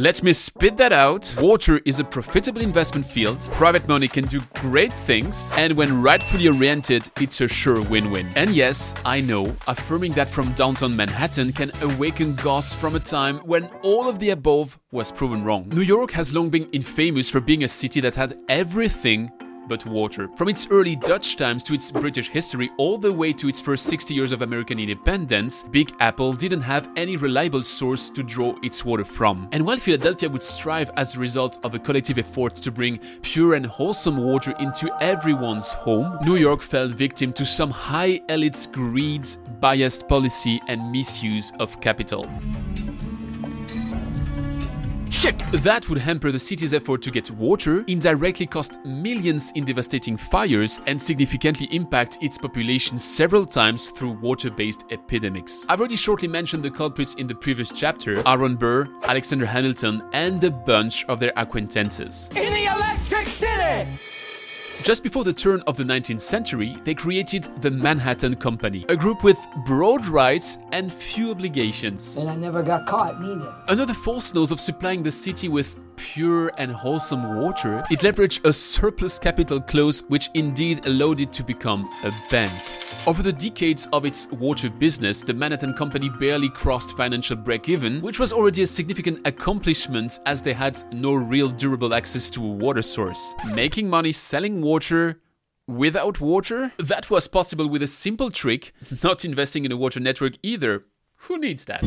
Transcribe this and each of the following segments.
Let me spit that out. Water is a profitable investment field, private money can do great things, and when rightfully oriented, it's a sure win win. And yes, I know, affirming that from downtown Manhattan can awaken ghosts from a time when all of the above was proven wrong. New York has long been infamous for being a city that had everything but water. From its early Dutch times to its British history, all the way to its first 60 years of American independence, Big Apple didn't have any reliable source to draw its water from. And while Philadelphia would strive as a result of a collective effort to bring pure and wholesome water into everyone's home, New York fell victim to some high elite's greed, biased policy, and misuse of capital. Shit! That would hamper the city's effort to get water, indirectly cost millions in devastating fires, and significantly impact its population several times through water based epidemics. I've already shortly mentioned the culprits in the previous chapter Aaron Burr, Alexander Hamilton, and a bunch of their acquaintances. In the Electric City! Just before the turn of the 19th century, they created the Manhattan Company, a group with broad rights and few obligations. And I never got caught neither. Under the false nose of supplying the city with pure and wholesome water, it leveraged a surplus capital clause which indeed allowed it to become a bank. Over the decades of its water business, the Manhattan Company barely crossed financial break even, which was already a significant accomplishment as they had no real durable access to a water source. Making money selling water without water? That was possible with a simple trick, not investing in a water network either. Who needs that?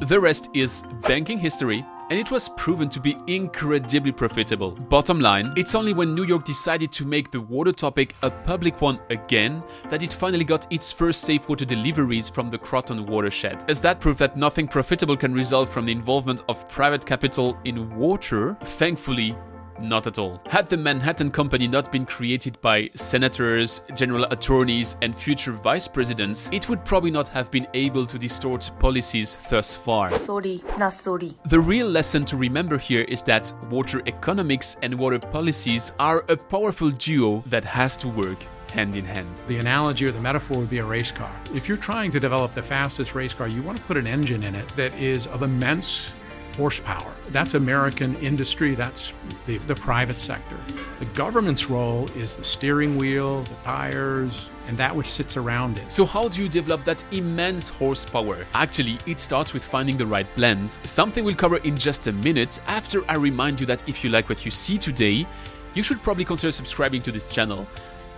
The rest is banking history, and it was proven to be incredibly profitable. Bottom line, it's only when New York decided to make the water topic a public one again that it finally got its first safe water deliveries from the Croton watershed. As that proof that nothing profitable can result from the involvement of private capital in water, thankfully, not at all. Had the Manhattan Company not been created by senators, general attorneys, and future vice presidents, it would probably not have been able to distort policies thus far. Sorry, not sorry. The real lesson to remember here is that water economics and water policies are a powerful duo that has to work hand in hand. The analogy or the metaphor would be a race car. If you're trying to develop the fastest race car, you want to put an engine in it that is of immense horsepower. That's American industry, that's the, the private sector. The government's role is the steering wheel, the tires, and that which sits around it. So, how do you develop that immense horsepower? Actually, it starts with finding the right blend. Something we'll cover in just a minute after I remind you that if you like what you see today, you should probably consider subscribing to this channel.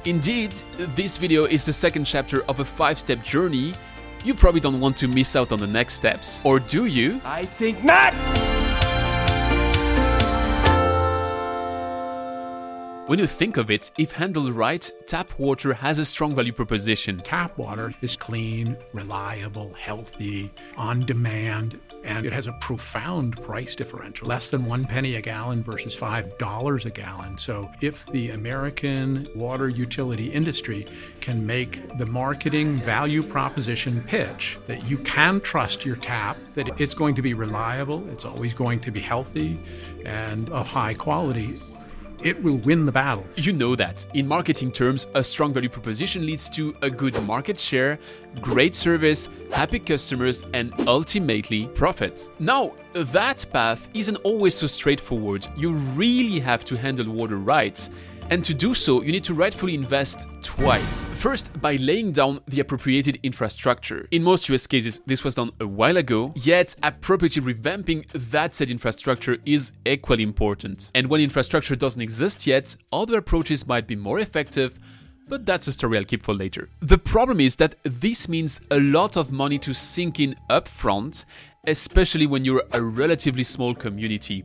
Indeed, this video is the second chapter of a five step journey you probably don't want to miss out on the next steps. Or do you? I think not! When you think of it, if handled right, tap water has a strong value proposition. Tap water is clean, reliable, healthy, on demand, and it has a profound price differential less than one penny a gallon versus five dollars a gallon. So, if the American water utility industry can make the marketing value proposition pitch that you can trust your tap, that it's going to be reliable, it's always going to be healthy, and of high quality, it will win the battle. You know that. In marketing terms, a strong value proposition leads to a good market share, great service, happy customers, and ultimately profit. Now, that path isn't always so straightforward. You really have to handle water right. And to do so, you need to rightfully invest twice. First, by laying down the appropriated infrastructure. In most US cases, this was done a while ago, yet appropriately revamping that said infrastructure is equally important. And when infrastructure doesn't exist yet, other approaches might be more effective but that's a story I'll keep for later. The problem is that this means a lot of money to sink in upfront, especially when you're a relatively small community.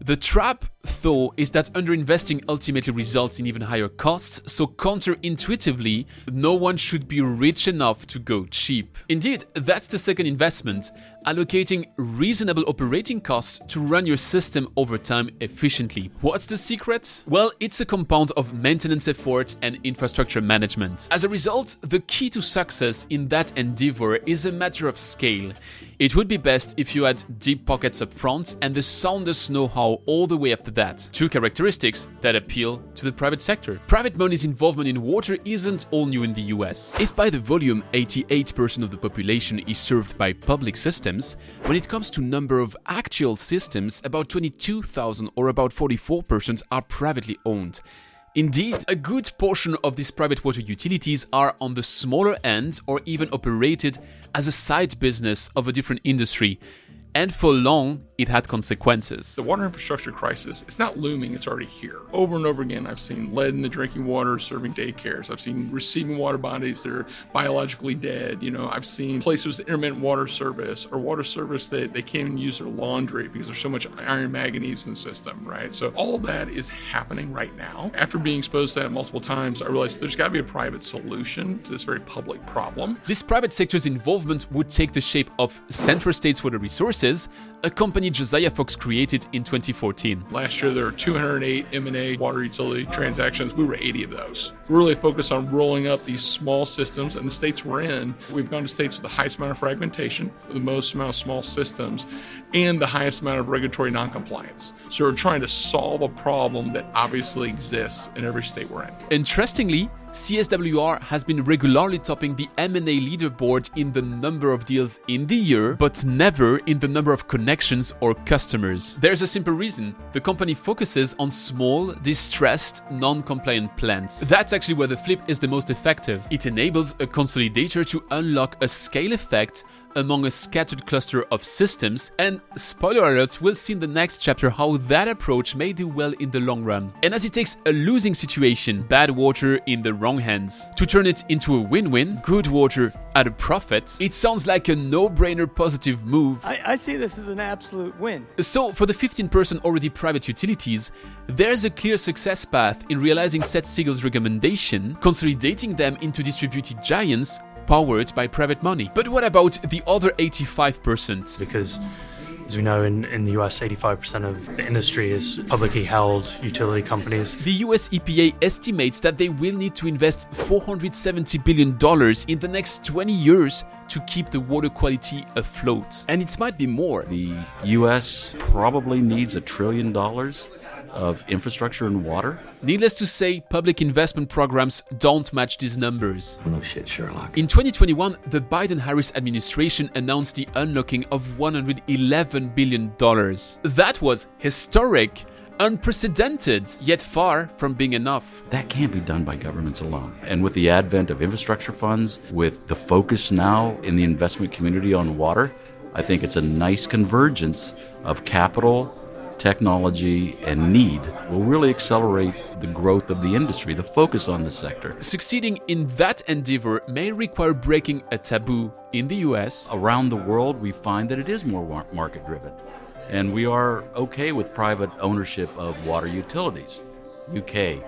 The trap, though, is that underinvesting ultimately results in even higher costs, so counterintuitively, no one should be rich enough to go cheap. Indeed, that's the second investment, allocating reasonable operating costs to run your system over time efficiently. What's the secret? Well, it's a compound of maintenance effort and infrastructure management. As a result, the key to success in that endeavor is a matter of scale. It would be best if you had deep pockets up front and the soundest know how all the way after that. Two characteristics that appeal to the private sector. Private money's involvement in water isn't all new in the US. If by the volume 88% of the population is served by public systems, when it comes to number of actual systems, about 22,000 or about 44% are privately owned. Indeed, a good portion of these private water utilities are on the smaller end or even operated as a side business of a different industry. And for long, it had consequences. The water infrastructure crisis is not looming, it's already here. Over and over again, I've seen lead in the drinking water serving daycares. I've seen receiving water bodies that are biologically dead. You know, I've seen places with intermittent water service or water service that they can't even use their laundry because there's so much iron manganese in the system, right? So all that is happening right now. After being exposed to that multiple times, I realized there's got to be a private solution to this very public problem. This private sector's involvement would take the shape of Central States with Water Resources, a company Josiah Cox created in 2014. Last year, there were 208 M&A water utility transactions. We were 80 of those. We're really focused on rolling up these small systems, and the states we're in, we've gone to states with the highest amount of fragmentation, the most amount of small systems, and the highest amount of regulatory noncompliance. So we're trying to solve a problem that obviously exists in every state we're in. Interestingly, CSWR has been regularly topping the M&A leaderboard in the number of deals in the year, but never in the number of connections or customers. There's a simple reason. The company focuses on small, distressed, non-compliant plants. That's actually where the flip is the most effective. It enables a consolidator to unlock a scale effect among a scattered cluster of systems, and spoiler alerts, we'll see in the next chapter how that approach may do well in the long run. And as it takes a losing situation, bad water in the wrong hands, to turn it into a win win, good water at a profit, it sounds like a no brainer positive move. I, I see this as an absolute win. So, for the 15% already private utilities, there's a clear success path in realizing Seth Siegel's recommendation, consolidating them into distributed giants powered by private money. But what about the other 85%? Because as we know, in, in the US, 85% of the industry is publicly held utility companies. The US EPA estimates that they will need to invest $470 billion in the next 20 years to keep the water quality afloat. And it might be more. The US probably needs a trillion dollars of infrastructure and water. Needless to say, public investment programs don't match these numbers. Oh, no shit, Sherlock. In 2021, the Biden Harris administration announced the unlocking of $111 billion. That was historic, unprecedented, yet far from being enough. That can't be done by governments alone. And with the advent of infrastructure funds, with the focus now in the investment community on water, I think it's a nice convergence of capital technology, and need will really accelerate the growth of the industry, the focus on the sector. Succeeding in that endeavor may require breaking a taboo in the US. Around the world, we find that it is more market driven. And we are okay with private ownership of water utilities. UK,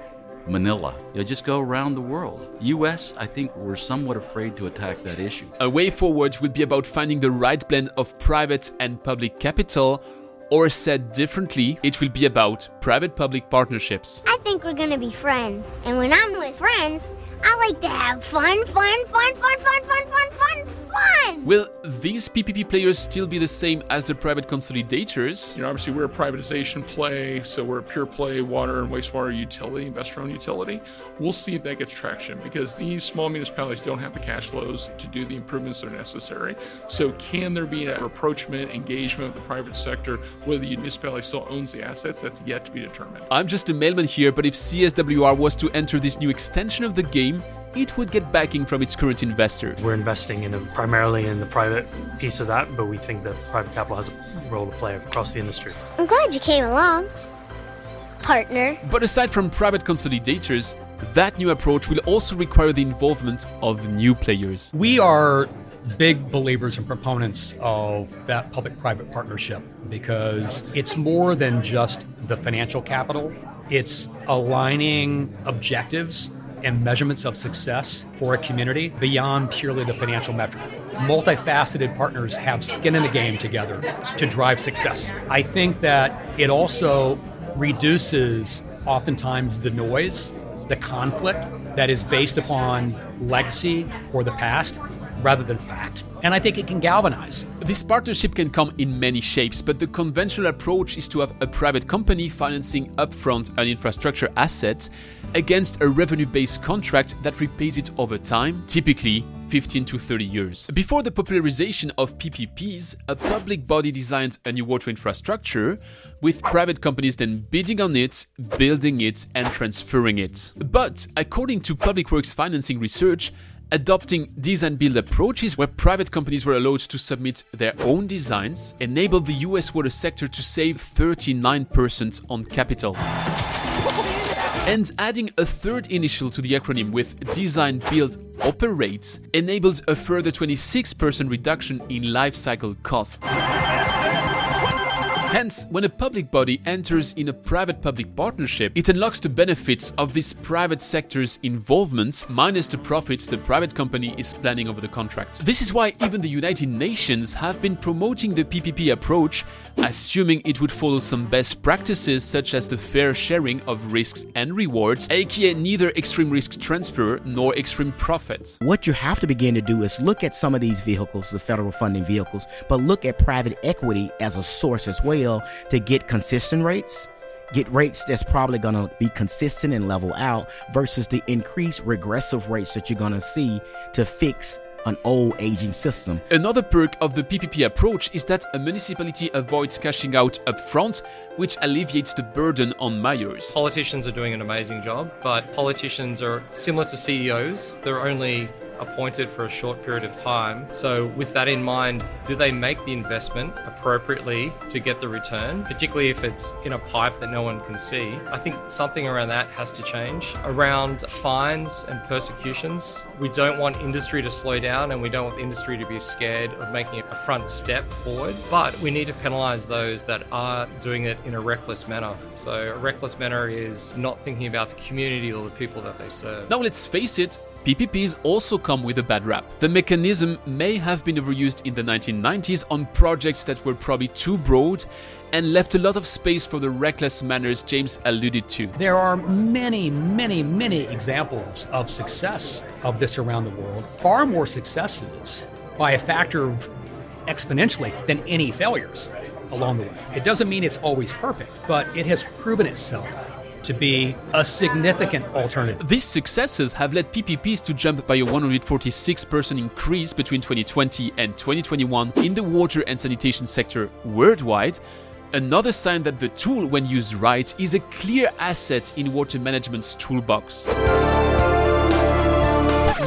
Manila. You know, just go around the world. US, I think we're somewhat afraid to attack that issue. A way forward would be about finding the right blend of private and public capital or said differently, it will be about private public partnerships. I think we're gonna be friends. And when I'm with friends, I like to have fun, fun, fun, fun, fun, fun, fun, fun, fun. Will these PPP players still be the same as the private consolidators? You know, obviously we're a privatization play, so we're a pure play water and wastewater utility, investor-owned utility. We'll see if that gets traction because these small municipalities don't have the cash flows to do the improvements that are necessary. So can there be a rapprochement, engagement with the private sector, whether the municipality still owns the assets? That's yet to be determined. I'm just a mailman here, but if CSWR was to enter this new extension of the game, it would get backing from its current investors. We're investing in a, primarily in the private piece of that, but we think that private capital has a role to play across the industry. I'm glad you came along, partner. But aside from private consolidators, that new approach will also require the involvement of new players. We are big believers and proponents of that public private partnership because it's more than just the financial capital, it's aligning objectives and measurements of success for a community beyond purely the financial metric. Multifaceted partners have skin in the game together to drive success. I think that it also reduces oftentimes the noise, the conflict that is based upon legacy or the past rather than fact. And I think it can galvanize. This partnership can come in many shapes, but the conventional approach is to have a private company financing upfront an infrastructure asset against a revenue based contract that repays it over time, typically 15 to 30 years. Before the popularization of PPPs, a public body designs a new water infrastructure, with private companies then bidding on it, building it, and transferring it. But according to Public Works financing research, adopting design build approaches where private companies were allowed to submit their own designs enabled the US water sector to save 39% on capital. And adding a third initial to the acronym with design build operate enabled a further 26% reduction in life cycle costs. Hence, when a public body enters in a private public partnership, it unlocks the benefits of this private sector's involvement minus the profits the private company is planning over the contract. This is why even the United Nations have been promoting the PPP approach, assuming it would follow some best practices such as the fair sharing of risks and rewards, aka neither extreme risk transfer nor extreme profits. What you have to begin to do is look at some of these vehicles, the federal funding vehicles, but look at private equity as a source as well to get consistent rates get rates that's probably going to be consistent and level out versus the increased regressive rates that you're going to see to fix an old aging system. Another perk of the PPP approach is that a municipality avoids cashing out upfront, which alleviates the burden on mayors. Politicians are doing an amazing job, but politicians are similar to CEOs. They're only appointed for a short period of time. So, with that in mind, do they make the investment appropriately to get the return, particularly if it's in a pipe that no one can see? I think something around that has to change. Around fines and persecutions, we don't want industry to slow down and we don't want industry to be scared of making a front step forward, but we need to penalize those that are doing it in a reckless manner. So, a reckless manner is not thinking about the community or the people that they serve. Now, let's face it, PPPs also come with a bad rap. The mechanism may have been overused in the 1990s on projects that were probably too broad and left a lot of space for the reckless manners James alluded to. There are many, many, many examples of success of this around the world, far more successes by a factor of exponentially than any failures along the way. It doesn't mean it's always perfect, but it has proven itself to be a significant alternative. These successes have led PPPs to jump by a 146% increase between 2020 and 2021 in the water and sanitation sector worldwide. Another sign that the tool, when used right, is a clear asset in water management's toolbox.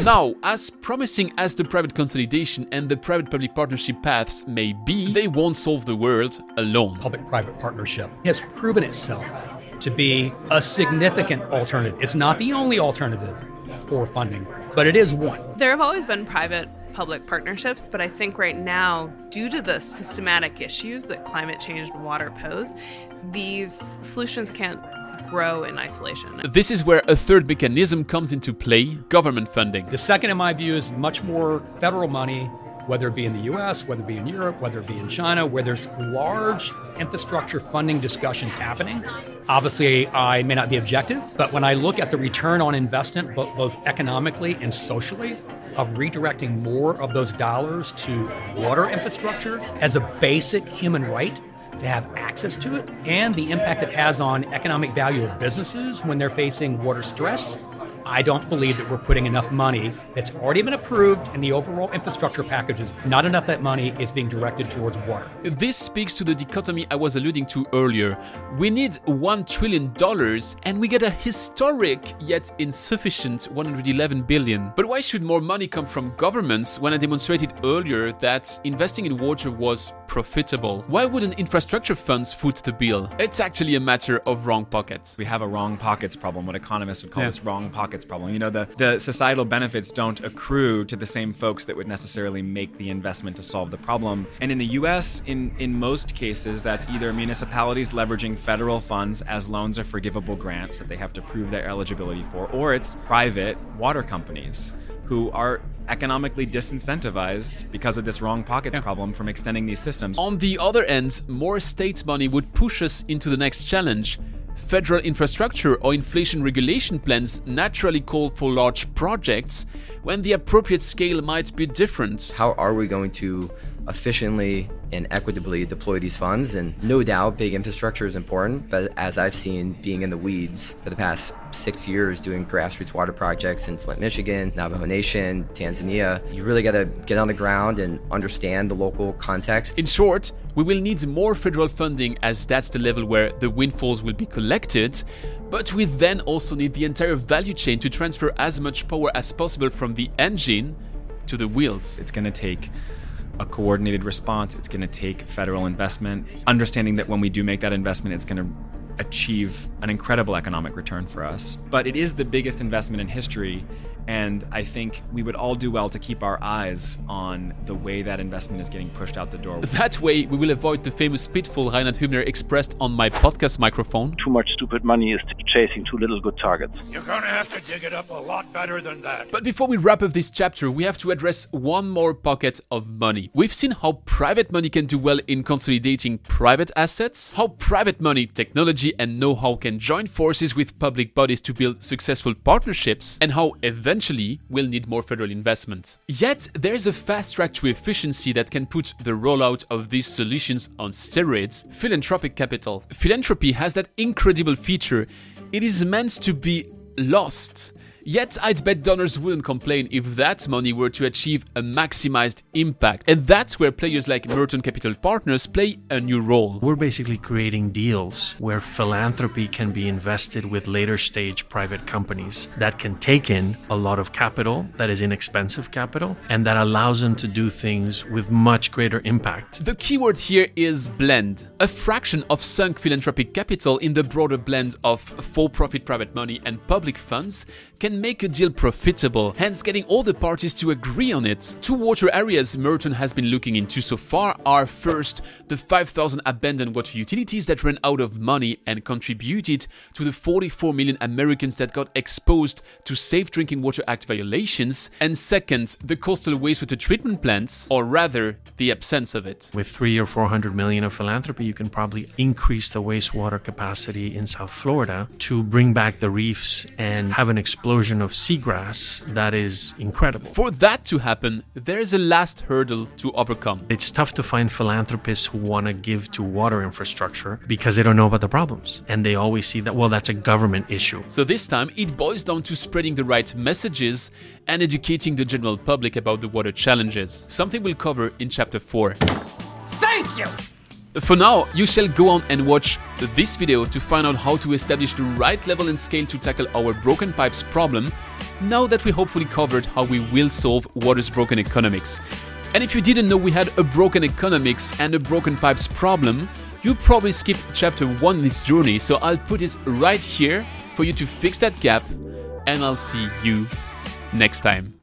Now, as promising as the private consolidation and the private public partnership paths may be, they won't solve the world alone. Public private partnership has proven itself to be a significant alternative. It's not the only alternative for funding, but it is one. There have always been private public partnerships, but I think right now, due to the systematic issues that climate change and water pose, these solutions can't grow in isolation. This is where a third mechanism comes into play government funding. The second, in my view, is much more federal money whether it be in the US, whether it be in Europe, whether it be in China, where there's large infrastructure funding discussions happening. Obviously, I may not be objective, but when I look at the return on investment, both economically and socially, of redirecting more of those dollars to water infrastructure as a basic human right to have access to it, and the impact it has on economic value of businesses when they're facing water stress I don't believe that we're putting enough money that's already been approved in the overall infrastructure packages. Not enough that money is being directed towards water. This speaks to the dichotomy I was alluding to earlier. We need $1 trillion and we get a historic yet insufficient 111 billion. But why should more money come from governments when I demonstrated earlier that investing in water was profitable? Why wouldn't infrastructure funds foot the bill? It's actually a matter of wrong pockets. We have a wrong pockets problem, what economists would call yeah. this wrong pockets problem. You know, the, the societal benefits don't accrue to the same folks that would necessarily make the investment to solve the problem. And in the US, in, in most cases, that's either municipalities leveraging federal funds as loans or forgivable grants that they have to prove their eligibility for, or it's private water companies who are economically disincentivized because of this wrong pockets yeah. problem from extending these systems. On the other end, more state money would push us into the next challenge federal infrastructure or inflation regulation plans naturally call for large projects when the appropriate scale might be different. How are we going to efficiently and equitably deploy these funds. And no doubt, big infrastructure is important. But as I've seen being in the weeds for the past six years doing grassroots water projects in Flint, Michigan, Navajo Nation, Tanzania, you really got to get on the ground and understand the local context. In short, we will need more federal funding as that's the level where the windfalls will be collected. But we then also need the entire value chain to transfer as much power as possible from the engine to the wheels. It's going to take a coordinated response. It's going to take federal investment, understanding that when we do make that investment, it's going to achieve an incredible economic return for us. But it is the biggest investment in history, and I think we would all do well to keep our eyes on the way that investment is getting pushed out the door. That way, we will avoid the famous pitfall Reinhard Hübner expressed on my podcast microphone. Too much stupid money is chasing too little good targets. You're gonna have to dig it up a lot better than that. But before we wrap up this chapter, we have to address one more pocket of money. We've seen how private money can do well in consolidating private assets, how private money, technology, and know how can join forces with public bodies to build successful partnerships, and how eventually we'll need more federal investment. Yet, there's a fast track to efficiency that can put the rollout of these solutions on steroids philanthropic capital. Philanthropy has that incredible feature it is meant to be lost. Yet I'd bet donors wouldn't complain if that money were to achieve a maximized impact. And that's where players like Merton Capital Partners play a new role. We're basically creating deals where philanthropy can be invested with later stage private companies that can take in a lot of capital that is inexpensive capital and that allows them to do things with much greater impact. The keyword here is blend, a fraction of sunk philanthropic capital in the broader blend of for profit private money and public funds can make a deal profitable, hence getting all the parties to agree on it. Two water areas Merton has been looking into so far are first, the 5,000 abandoned water utilities that ran out of money and contributed to the 44 million Americans that got exposed to Safe Drinking Water Act violations, and second, the coastal wastewater treatment plants, or rather, the absence of it. With three or 400 million of philanthropy, you can probably increase the wastewater capacity in South Florida to bring back the reefs and have an explosion explosion of seagrass that is incredible. For that to happen, there's a last hurdle to overcome. It's tough to find philanthropists who want to give to water infrastructure because they don't know about the problems. And they always see that, well, that's a government issue. So this time, it boils down to spreading the right messages and educating the general public about the water challenges. Something we'll cover in chapter 4. Thank you! For now, you shall go on and watch this video to find out how to establish the right level and scale to tackle our broken pipes problem, now that we hopefully covered how we will solve water's broken economics. And if you didn't know we had a broken economics and a broken pipes problem, you probably skipped chapter 1 in this journey, so I'll put it right here for you to fix that gap, and I'll see you next time.